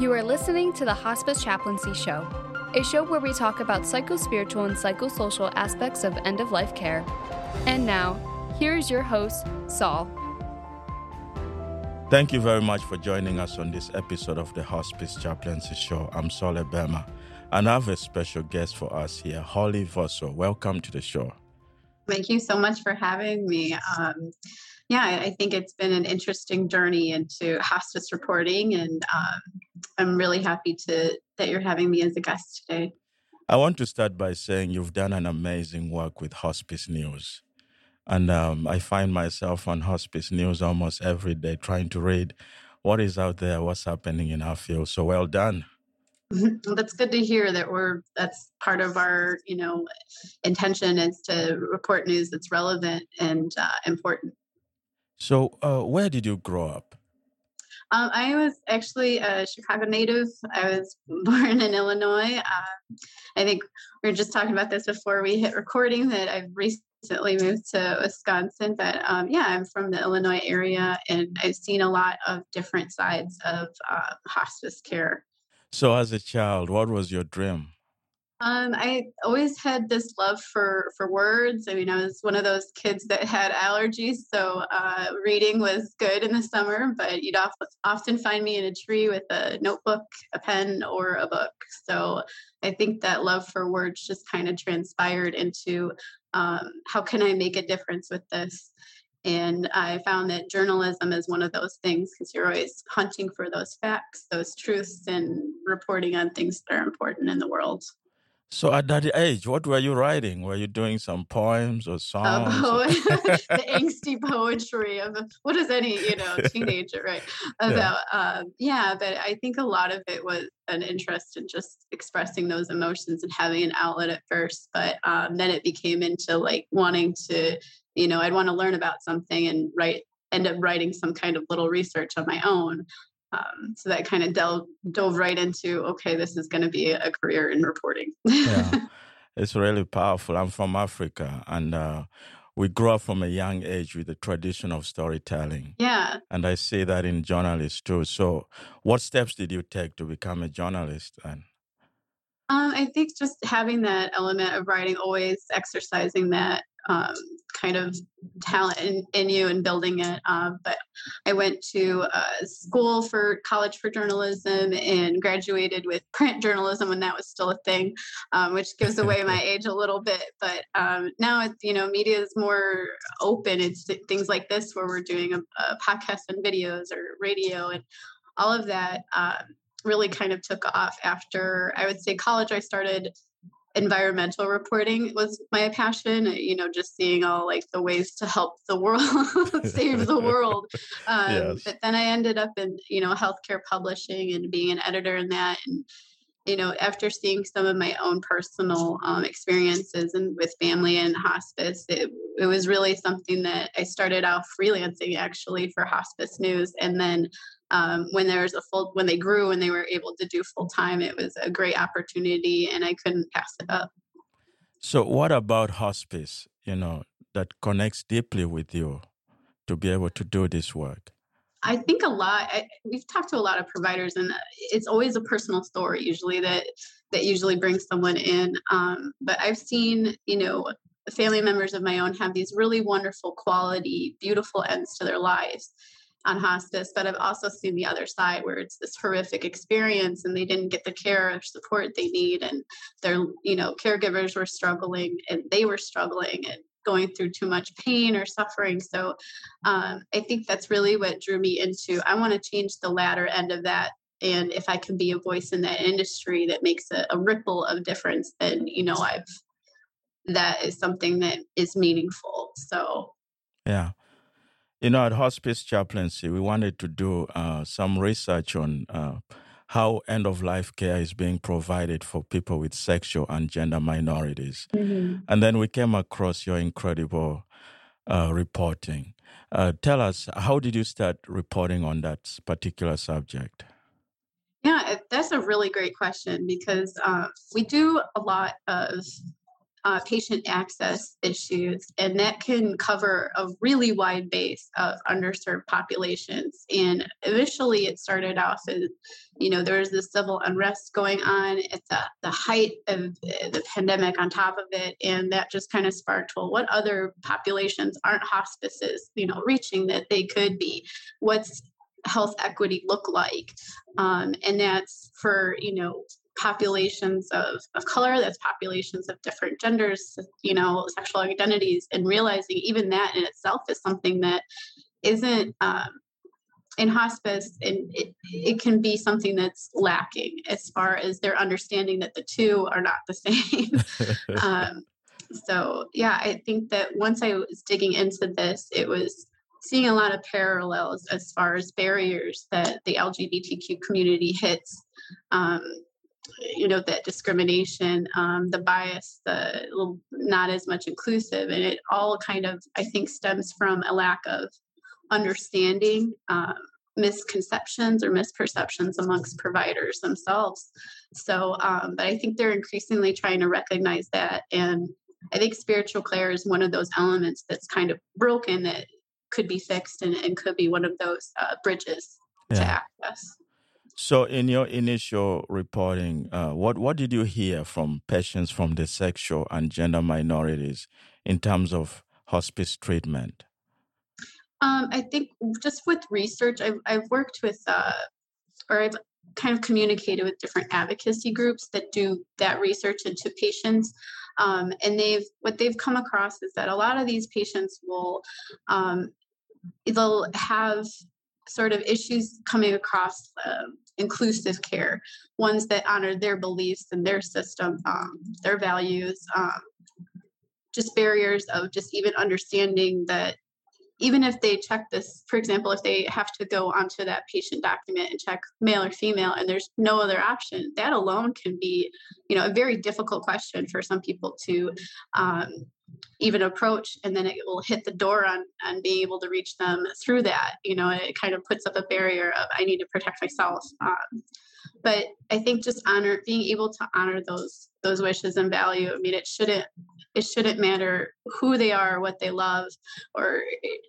You are listening to the Hospice Chaplaincy Show, a show where we talk about psychospiritual and psychosocial aspects of end of life care. And now, here is your host, Saul. Thank you very much for joining us on this episode of the Hospice Chaplaincy Show. I'm Saul Ebema, and I have a special guest for us here, Holly Vossel. Welcome to the show. Thank you so much for having me. Um, yeah, I think it's been an interesting journey into hospice reporting, and um, I'm really happy to that you're having me as a guest today. I want to start by saying you've done an amazing work with Hospice News. And um, I find myself on Hospice News almost every day trying to read what is out there, what's happening in our field. So well done. That's good to hear that we're that's part of our you know intention is to report news that's relevant and uh, important so, uh, where did you grow up? Um, I was actually a Chicago native. I was born in Illinois. Um, I think we were just talking about this before we hit recording that I've recently moved to Wisconsin. But um, yeah, I'm from the Illinois area and I've seen a lot of different sides of uh, hospice care. So, as a child, what was your dream? Um, I always had this love for for words. I mean, I was one of those kids that had allergies, so uh, reading was good in the summer. But you'd often find me in a tree with a notebook, a pen, or a book. So I think that love for words just kind of transpired into um, how can I make a difference with this. And I found that journalism is one of those things because you're always hunting for those facts, those truths, and reporting on things that are important in the world. So at that age, what were you writing? Were you doing some poems or songs? Oh, the angsty poetry of what is any you know teenager, right? About yeah. Um, yeah, but I think a lot of it was an interest in just expressing those emotions and having an outlet at first, but um, then it became into like wanting to, you know, I'd want to learn about something and write end up writing some kind of little research on my own um, so that kind of delved, dove right into okay this is going to be a career in reporting. Yeah. It's really powerful. I'm from africa and uh, we grew up from a young age with the tradition of storytelling yeah. and i see that in journalists too. So what steps did you take to become a journalist and um, I think just having that element of writing, always exercising that um, kind of talent in, in, you and building it. Um, but I went to uh, school for college for journalism and graduated with print journalism when that was still a thing, um, which gives away my age a little bit. But um, now it's, you know, media is more open. It's things like this where we're doing a, a podcast and videos or radio and all of that um, really kind of took off after I would say college. I started environmental reporting was my passion you know just seeing all like the ways to help the world save the world um, yes. but then i ended up in you know healthcare publishing and being an editor in that and you know after seeing some of my own personal um, experiences and with family and hospice it, it was really something that i started out freelancing actually for hospice news and then um, when there was a full when they grew and they were able to do full time it was a great opportunity and i couldn't pass it up. So what about hospice you know that connects deeply with you to be able to do this work? I think a lot I, we've talked to a lot of providers and it's always a personal story usually that that usually brings someone in um, but i've seen you know family members of my own have these really wonderful quality beautiful ends to their lives on hospice, but I've also seen the other side where it's this horrific experience and they didn't get the care or support they need and their you know caregivers were struggling and they were struggling and going through too much pain or suffering. So um, I think that's really what drew me into. I want to change the latter end of that. And if I can be a voice in that industry that makes a, a ripple of difference, then you know I've that is something that is meaningful. So yeah. You know, at Hospice Chaplaincy, we wanted to do uh, some research on uh, how end of life care is being provided for people with sexual and gender minorities. Mm-hmm. And then we came across your incredible uh, reporting. Uh, tell us, how did you start reporting on that particular subject? Yeah, that's a really great question because uh, we do a lot of uh, patient access issues, and that can cover a really wide base of underserved populations. And initially, it started off as, you know, there was this civil unrest going on at the, the height of the pandemic on top of it, and that just kind of sparked, well, what other populations aren't hospices, you know, reaching that they could be? What's health equity look like? Um, and that's for, you know, populations of, of color, that's populations of different genders, you know, sexual identities, and realizing even that in itself is something that isn't um, in hospice, and it, it can be something that's lacking as far as their understanding that the two are not the same. um, so, yeah, I think that once I was digging into this, it was seeing a lot of parallels as far as barriers that the LGBTQ community hits um, you know that discrimination um, the bias the not as much inclusive and it all kind of i think stems from a lack of understanding um, misconceptions or misperceptions amongst providers themselves so um, but i think they're increasingly trying to recognize that and i think spiritual care is one of those elements that's kind of broken that could be fixed and, and could be one of those uh, bridges yeah. to access so, in your initial reporting, uh, what what did you hear from patients from the sexual and gender minorities in terms of hospice treatment? Um, I think just with research, I've I've worked with, uh, or I've kind of communicated with different advocacy groups that do that research into patients. Um, and they've what they've come across is that a lot of these patients will um, they'll have sort of issues coming across um, inclusive care, ones that honor their beliefs and their system, um, their values, um, just barriers of just even understanding that even if they check this, for example, if they have to go onto that patient document and check male or female and there's no other option, that alone can be, you know, a very difficult question for some people to um, even approach and then it will hit the door on on being able to reach them through that you know it kind of puts up a barrier of i need to protect myself um, but i think just honor being able to honor those those wishes and value i mean it shouldn't it shouldn't matter who they are what they love or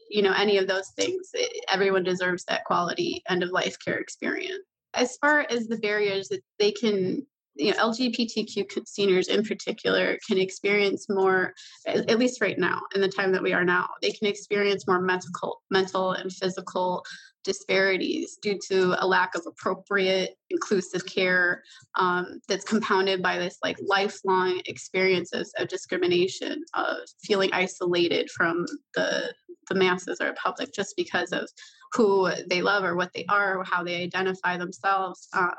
you know any of those things. It, everyone deserves that quality end of life care experience. As far as the barriers that they can you know, LGBTQ seniors in particular can experience more, at least right now, in the time that we are now, they can experience more mental, mental and physical disparities due to a lack of appropriate, inclusive care um, that's compounded by this like lifelong experiences of discrimination, of feeling isolated from the the masses or public just because of who they love or what they are, or how they identify themselves. Um,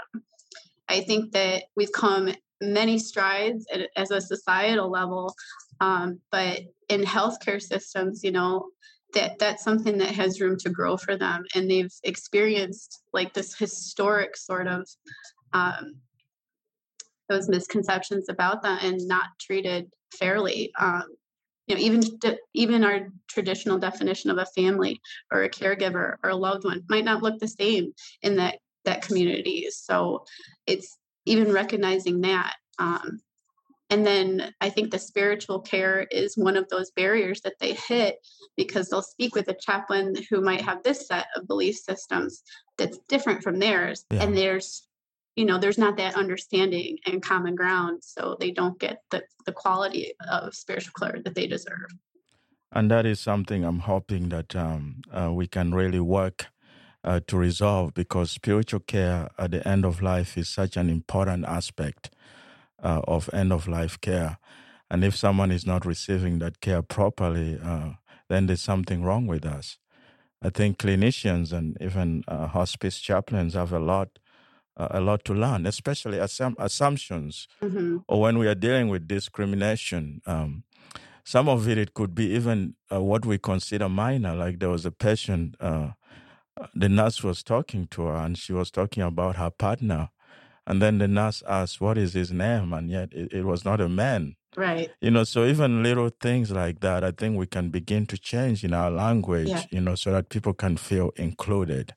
I think that we've come many strides as a societal level, um, but in healthcare systems, you know, that that's something that has room to grow for them, and they've experienced like this historic sort of um, those misconceptions about them and not treated fairly. Um, you know, even even our traditional definition of a family or a caregiver or a loved one might not look the same in that that community. So it's even recognizing that. Um, and then I think the spiritual care is one of those barriers that they hit because they'll speak with a chaplain who might have this set of belief systems that's different from theirs. Yeah. And there's, you know, there's not that understanding and common ground. So they don't get the, the quality of spiritual care that they deserve. And that is something I'm hoping that um, uh, we can really work uh, to resolve because spiritual care at the end of life is such an important aspect uh, of end of life care. And if someone is not receiving that care properly, uh, then there's something wrong with us. I think clinicians and even uh, hospice chaplains have a lot. Uh, a lot to learn, especially assum- assumptions, mm-hmm. or when we are dealing with discrimination. Um, some of it, it could be even uh, what we consider minor. Like there was a patient the nurse was talking to her and she was talking about her partner. And then the nurse asked, What is his name? And yet it, it, was not a man. Right. You know, so even little things like that, I think we can begin to change in our language, yeah. you know, so that people can feel included.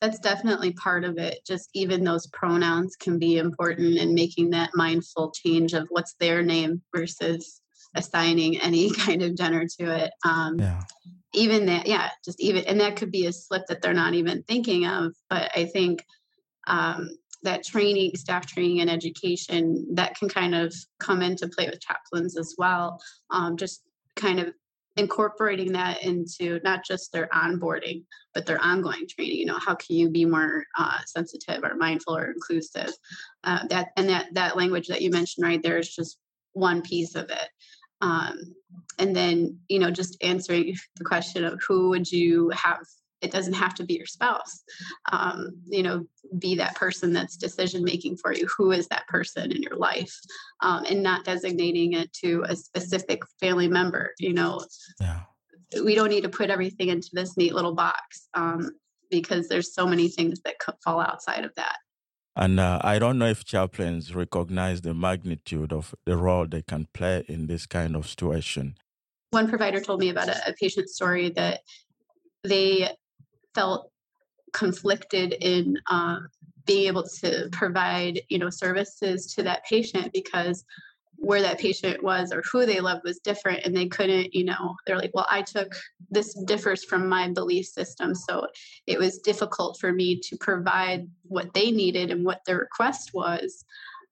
that's definitely part of it. Just even those pronouns can be important in making that mindful change of what's their name versus assigning any kind of gender to it. Um, yeah. Even that, yeah, just even, and that could be a slip that they're not even thinking of. But I think um, that training, staff training, and education that can kind of come into play with chaplains as well. Um, just kind of incorporating that into not just their onboarding but their ongoing training you know how can you be more uh, sensitive or mindful or inclusive uh, that and that that language that you mentioned right there is just one piece of it um, and then you know just answering the question of who would you have it doesn't have to be your spouse. Um, you know be that person that's decision making for you. Who is that person in your life? Um, and not designating it to a specific family member you know. Yeah. we don't need to put everything into this neat little box um, because there's so many things that could fall outside of that and uh, I don't know if chaplains recognize the magnitude of the role they can play in this kind of situation. One provider told me about a, a patient story that they felt conflicted in um, being able to provide you know services to that patient because where that patient was or who they loved was different and they couldn't you know they're like well i took this differs from my belief system. So it was difficult for me to provide what they needed and what their request was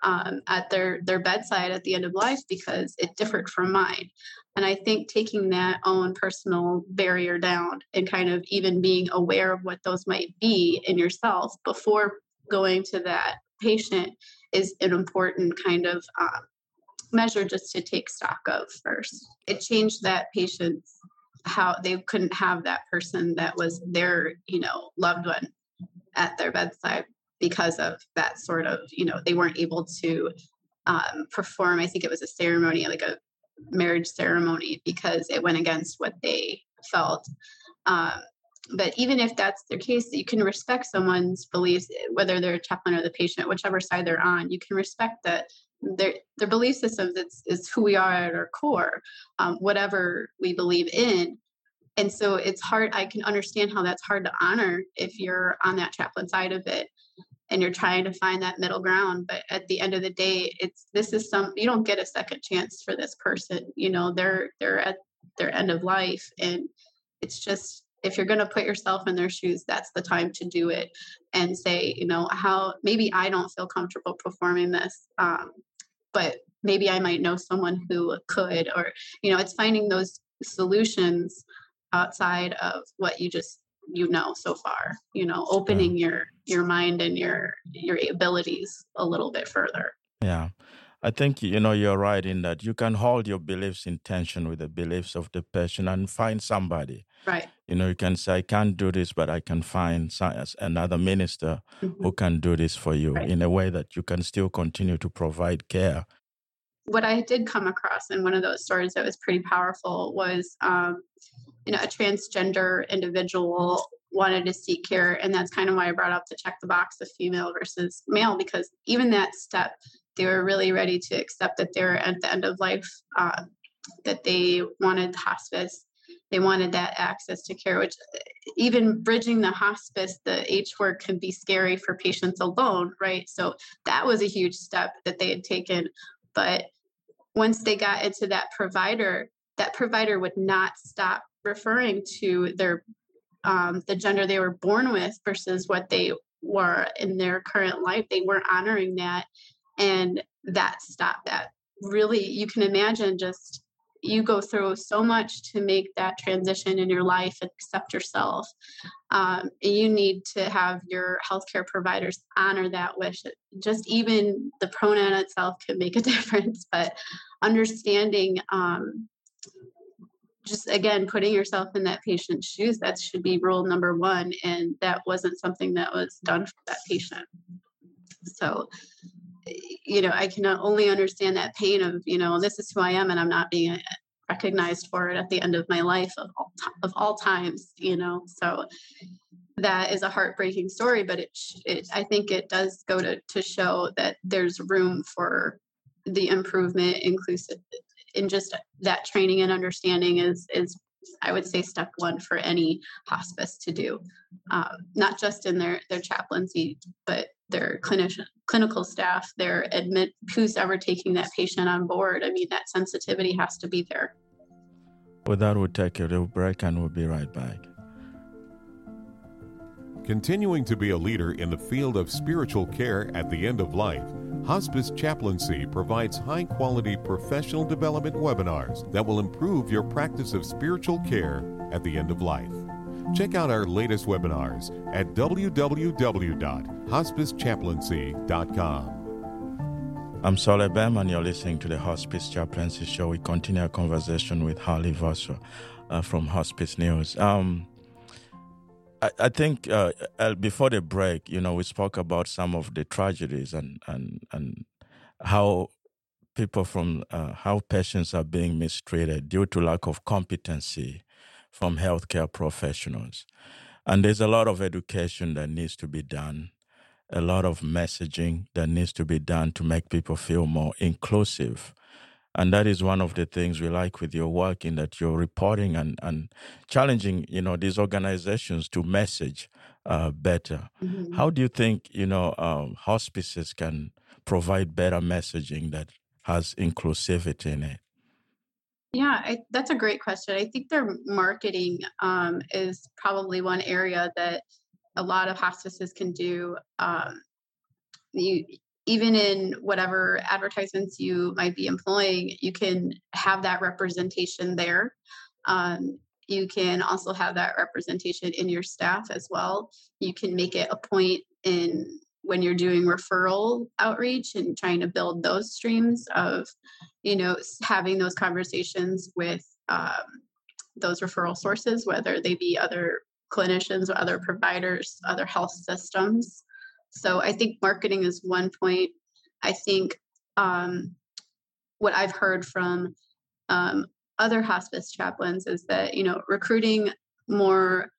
um, at their their bedside at the end of life because it differed from mine. And i think taking that own personal barrier down and kind of even being aware of what those might be in yourself before going to that patient is an important kind of um, measure just to take stock of first. It changed that patient's how they couldn't have that person that was their you know loved one at their bedside because of that sort of you know they weren't able to um, perform i think it was a ceremony like a marriage ceremony because it went against what they felt. Um, but even if that's their case you can respect someone's beliefs whether they're a chaplain or the patient whichever side they're on you can respect that their their belief systems it's, is who we are at our core um, whatever we believe in. And so it's hard i can understand how that's hard to honor if you're on that chaplain side of it and you're trying to find that middle ground but at the end of the day it's this is some you don't get a second chance for this person you know they're they're at their end of life and it's just if you're going to put yourself in their shoes that's the time to do it and say you know how maybe i don't feel comfortable performing this um, but maybe i might know someone who could or you know it's finding those solutions outside of what you just you know so far you know opening yeah. your your mind and your your abilities a little bit further yeah i think you know you're right in that you can hold your beliefs in tension with the beliefs of the person and find somebody right you know you can say i can't do this but i can find another minister mm-hmm. who can do this for you right. in a way that you can still continue to provide care what i did come across in one of those stories that was pretty powerful was um, you know a transgender individual wanted to seek care and that's kind of why i brought up the check the box of female versus male because even that step they were really ready to accept that they were at the end of life uh, that they wanted hospice. They wanted that access to care which even bridging the hospice the h word can be scary for patients alone right? So that was a huge step that they had taken. But once they got into that provider that provider would not stop referring to their um, the gender they were born with versus what they were in their current life. They weren't honoring that, and that stopped that. Really, you can imagine just you go through so much to make that transition in your life accept yourself. Um, you need to have your healthcare providers honor that wish. Just even the pronoun itself can make a difference, but understanding um, just again putting yourself in that patient's shoes that should be rule number one and that wasn't something that was done for that patient so you know i can only understand that pain of you know this is who i am and i'm not being recognized for it at the end of my life of all, of all times you know? So that is a heartbreaking story but it, it i think it does go to, to show that there's room for the improvement inclusive in just that training and understanding is is I would say step one for any hospice to do, um, not just in their their chaplaincy, but their clinician clinical staff, their admit who's ever taking that patient on board. I mean, that sensitivity has to be there. With that, we'll take a little break and we'll be right back. Continuing to be a leader in the field of spiritual care at the end of life, Hospice Chaplaincy provides high quality professional development webinars that will improve your practice of spiritual care at the end of life. Check out our latest webinars at www.hospicechaplaincy.com. I'm Saul Ebema, and you're listening to the Hospice Chaplaincy Show. We continue our conversation with Holly Vossel uh, from Hospice News. Um, I, I, think uh, before the break, you know, we spoke about some of the tragedies and and and how people from uh, how patients are being mistreated due to lack of competency from healthcare professionals. And there's a lot of education that needs to be done, a lot of messaging that needs to be done to make people feel more inclusive. And that is one of the things we like with your work in that you're reporting and, and challenging, you know, these organizations to message uh, better. Mm-hmm. How do you think, you know, um, hospices can provide better messaging that has inclusivity in it? Yeah, I, that's a great question. I think their marketing um, is probably one area that a lot of hospices can do. Um, you even in whatever advertisements you might be employing, you can have that representation there. Um, you can also have that representation in your staff as well. You can make it a point in when you're doing referral outreach and trying to build those streams of you know having those conversations with um, those referral sources whether they be other clinicians or other providers other health systems. So i think marketing is one point. I think um, what i've heard from um, other hospice chaplains is that you know recruiting more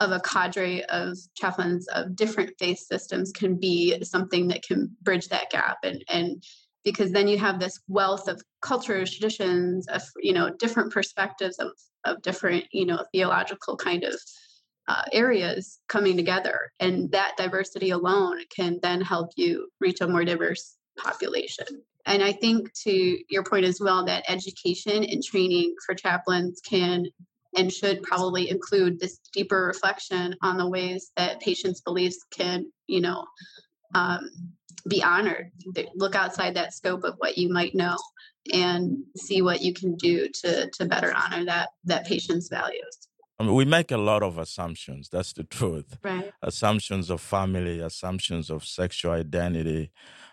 of a cadre of chaplains of different faith systems can be something that can bridge that gap. And and because then you have this wealth of cultures traditions of you know different perspectives of of different you know theological kind of uh, areas coming together. And that diversity alone can then help you reach a more diverse population. And i think to your point as well that education and training for chaplains can and should probably include this deeper reflection on the ways that patients' beliefs can, you know, um, be honored. Look outside that scope of what you might know and see what you can do to to better honor that that patient's values. I mean, we make a lot of assumptions. That's the truth. Right. Assumptions of family, assumptions of sexual identity.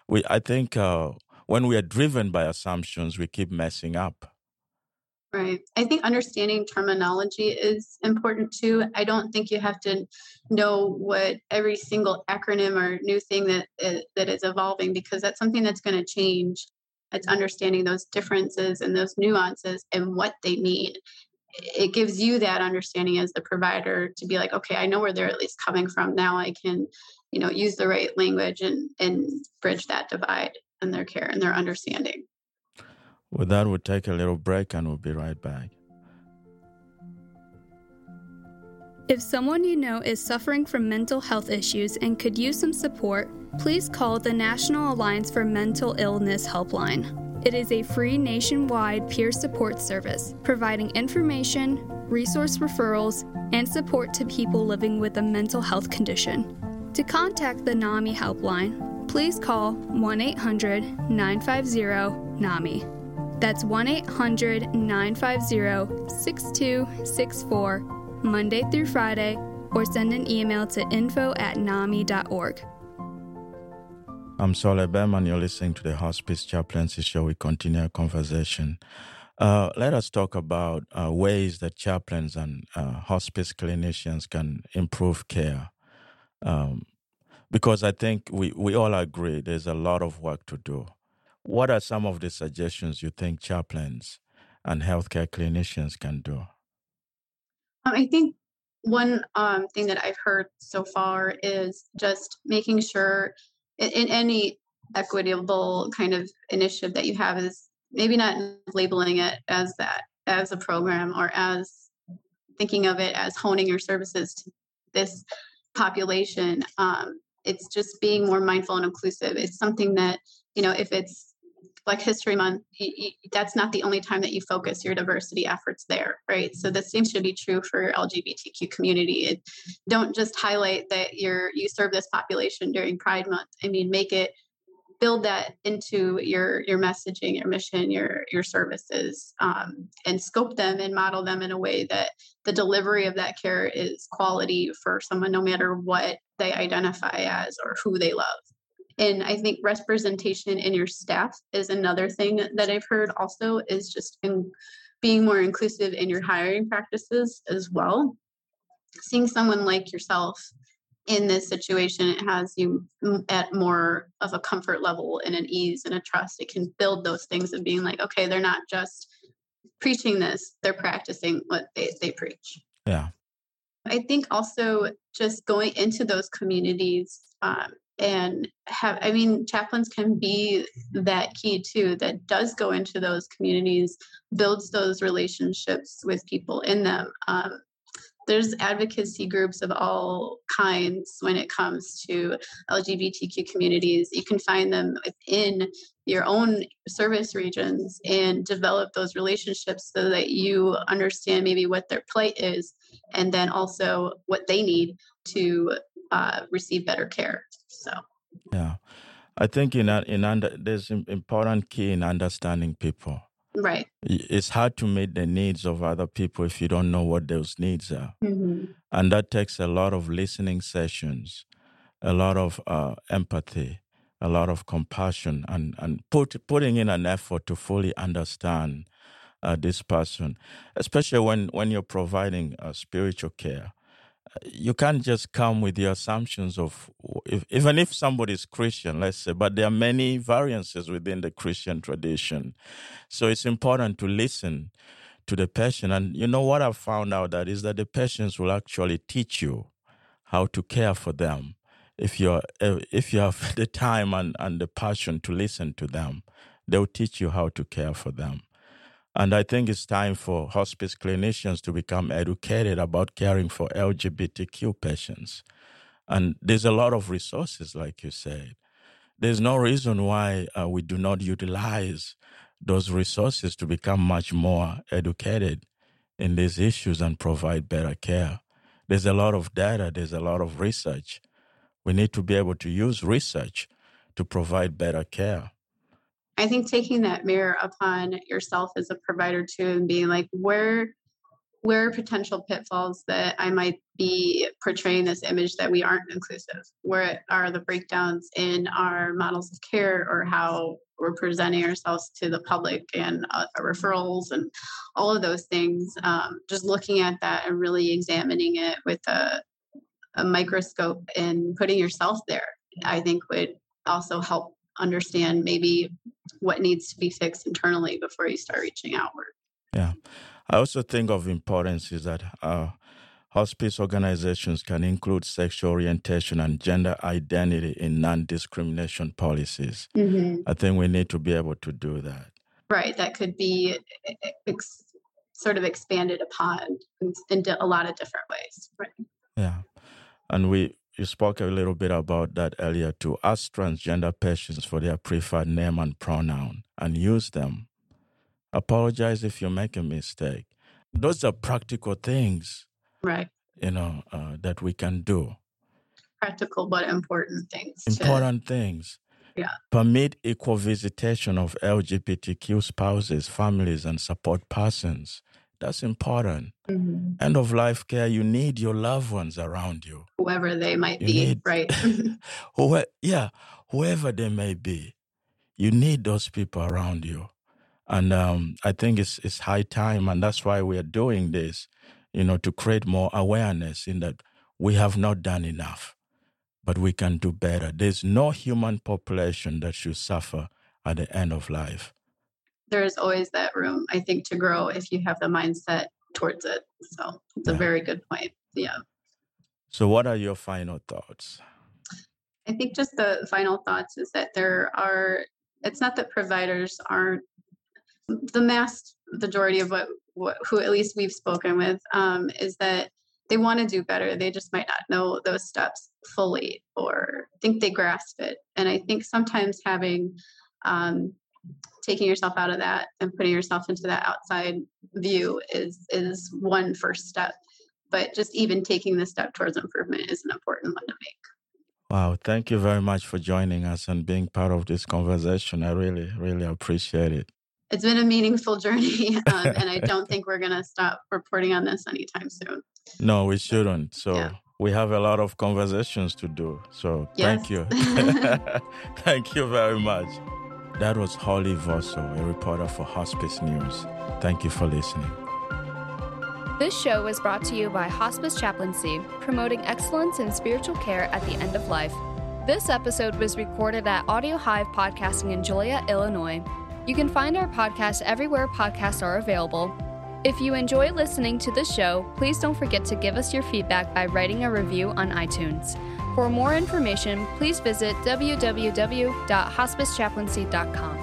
We, I think, uh, when we are driven by assumptions, we keep messing up. Right. I think understanding terminology is important too. I don't think you have to know what every single acronym or new thing that is, that is evolving because that's something that's going to change. It's understanding those differences and those nuances and what they mean. It gives you that understanding as the provider to be like, okay, I know where they're at least coming from. Now I can, you know, use the right language and and bridge that divide in their care and their understanding. With that, we'll take a little break and we'll be right back. If someone you know is suffering from mental health issues and could use some support, please call the National Alliance for Mental Illness Helpline. It is a free nationwide peer support service providing information, resource referrals, and support to people living with a mental health condition. To contact the NAMI helpline, please call 1 800 950 NAMI. That's 1 800 950 6264, Monday through Friday, or send an email to info at nami.org. I'm Saul Ebema, and you're listening to the Hospice Chaplaincy Show. We continue our conversation. Uh, let us talk about uh, ways that chaplains and uh, hospice clinicians can improve care. Um, because I think we, we all agree there's a lot of work to do. What are some of the suggestions you think chaplains and healthcare clinicians can do? Um, I think one um, thing that I've heard so far is just making sure in, in, any equitable kind of initiative that you have is maybe not labeling it as that as a program or as thinking of it as honing your services to this population. Um, it's just being more mindful and inclusive. It's something that, you know, if it's Black History Month, you, you, that's not the only time that you focus your diversity efforts there, right? So the same should be true for your LGBTQ community. It, don't just highlight that you're you serve this population during Pride Month. I mean, make it build that into your your messaging, your mission, your your services, um, and scope them and model them in a way that the delivery of that care is quality for someone, no matter what they identify as or who they love. And I think representation in your staff is another thing that I've heard also is just in being more inclusive in your hiring practices as well. Seeing someone like yourself in this situation, it has you at more of a comfort level and an ease and a trust. It can build those things of being like, okay, they're not just preaching this, they're practicing what they, they preach. Yeah. I think also just going into those communities um, and have i mean chaplains can be that key too that does go into those communities builds those relationships with people in them um, there's advocacy groups of all kinds when it comes to lgbtq communities you can find them within your own service regions and develop those relationships so that you understand maybe what their plight is and then also what they need to uh, receive better care. So yeah, I think in in under there's important key in understanding people. Right. It's hard to meet the needs of other people if you don't know what those needs are, mm-hmm. and that takes a lot of listening sessions, a lot of uh, empathy, a lot of compassion, and and put, putting in an effort to fully understand uh, this person, especially when when you're providing uh, spiritual care you can't just come with the assumptions of if, even if somebody is Christian, let's say, but there are many variances within the Christian tradition. So it's important to listen to the patient. And you know what I've found out that is that the patients will actually teach you how to care for them if you're eh, if you have the time and, and the passion to listen to them. They'll teach you how to care for them. And I think it's time for hospice clinicians to become educated about caring for LGBTQ patients. And there's a lot of resources, like you said. There's no reason why uh, we do not utilize those resources to become much more educated in these issues and provide better care. There's a lot of data, there's a lot of research. We need to be able to use research to provide better care. I think taking that mirror upon yourself as a provider too and being like, where where potential pitfalls that I might be portraying this image that we aren't inclusive? Where are the breakdowns in our models of care or how we're presenting ourselves to the public and uh, referrals and all of those things? Um, just looking at that and really examining it with a, a microscope and putting yourself there, I think would also help understand maybe what needs to be fixed internally before you start reaching outward. Yeah. I also think of importance is that uh, hospice organizations can include sexual orientation and gender identity in non-discrimination policies. Mm-hmm. I think we need to be able to do that. Right. That could be ex- sort of expanded upon in a lot of different ways. Right. Yeah. And we you spoke a little bit about that earlier to ask transgender patients for their preferred name and pronoun and use them. Apologize if you make a mistake. Those are practical things, right? You know uh, that we can do. Practical but important things. Important to, things. Yeah. Permit equal visitation of LGBTQ spouses, families, and support persons that's important. Mm-hmm. End of life care, you need your loved ones around you. Whoever they might you be, need, right? whoever, yeah, whoever they may be, you need those people around you. And um, I think it's, it's high time, and that's why we are doing this, you know, to create more awareness in that we have not done enough, but we can do better. There's no human population that should suffer at the end of life there's always that room, I think, to grow if you have the mindset towards it. So it's yeah. a very good point. Yeah. So, what are your final thoughts? I think just the final thoughts is that there are, it's not that providers aren't, the mass majority of what, what who at least we've spoken with um, is that they want to do better. They just might not know those steps fully or think they grasp it. And I think sometimes having um, taking yourself out of that and putting yourself into that outside view is is one first step. But just even taking the step towards improvement is an important one to make. Wow, thank you very much for joining us and being part of this conversation. I really, really appreciate it. It's been a meaningful journey, um, and I don't think we're going to stop reporting on this anytime soon. No, we shouldn't. So yeah. we have a lot of conversations to do. So yes. thank you. thank you very much. That was Holly Vossel, a reporter for Hospice News. Thank you for listening. This show was brought to you by Hospice Chaplaincy, promoting excellence in spiritual care at the end of life. This episode was recorded at Audio Hive Podcasting in Joliet, Illinois. You can find our podcast everywhere podcasts are available. If you enjoy listening to the show, please don't forget to give us your feedback by writing a review on iTunes. For more information, please visit www.hospicechaplaincy.com.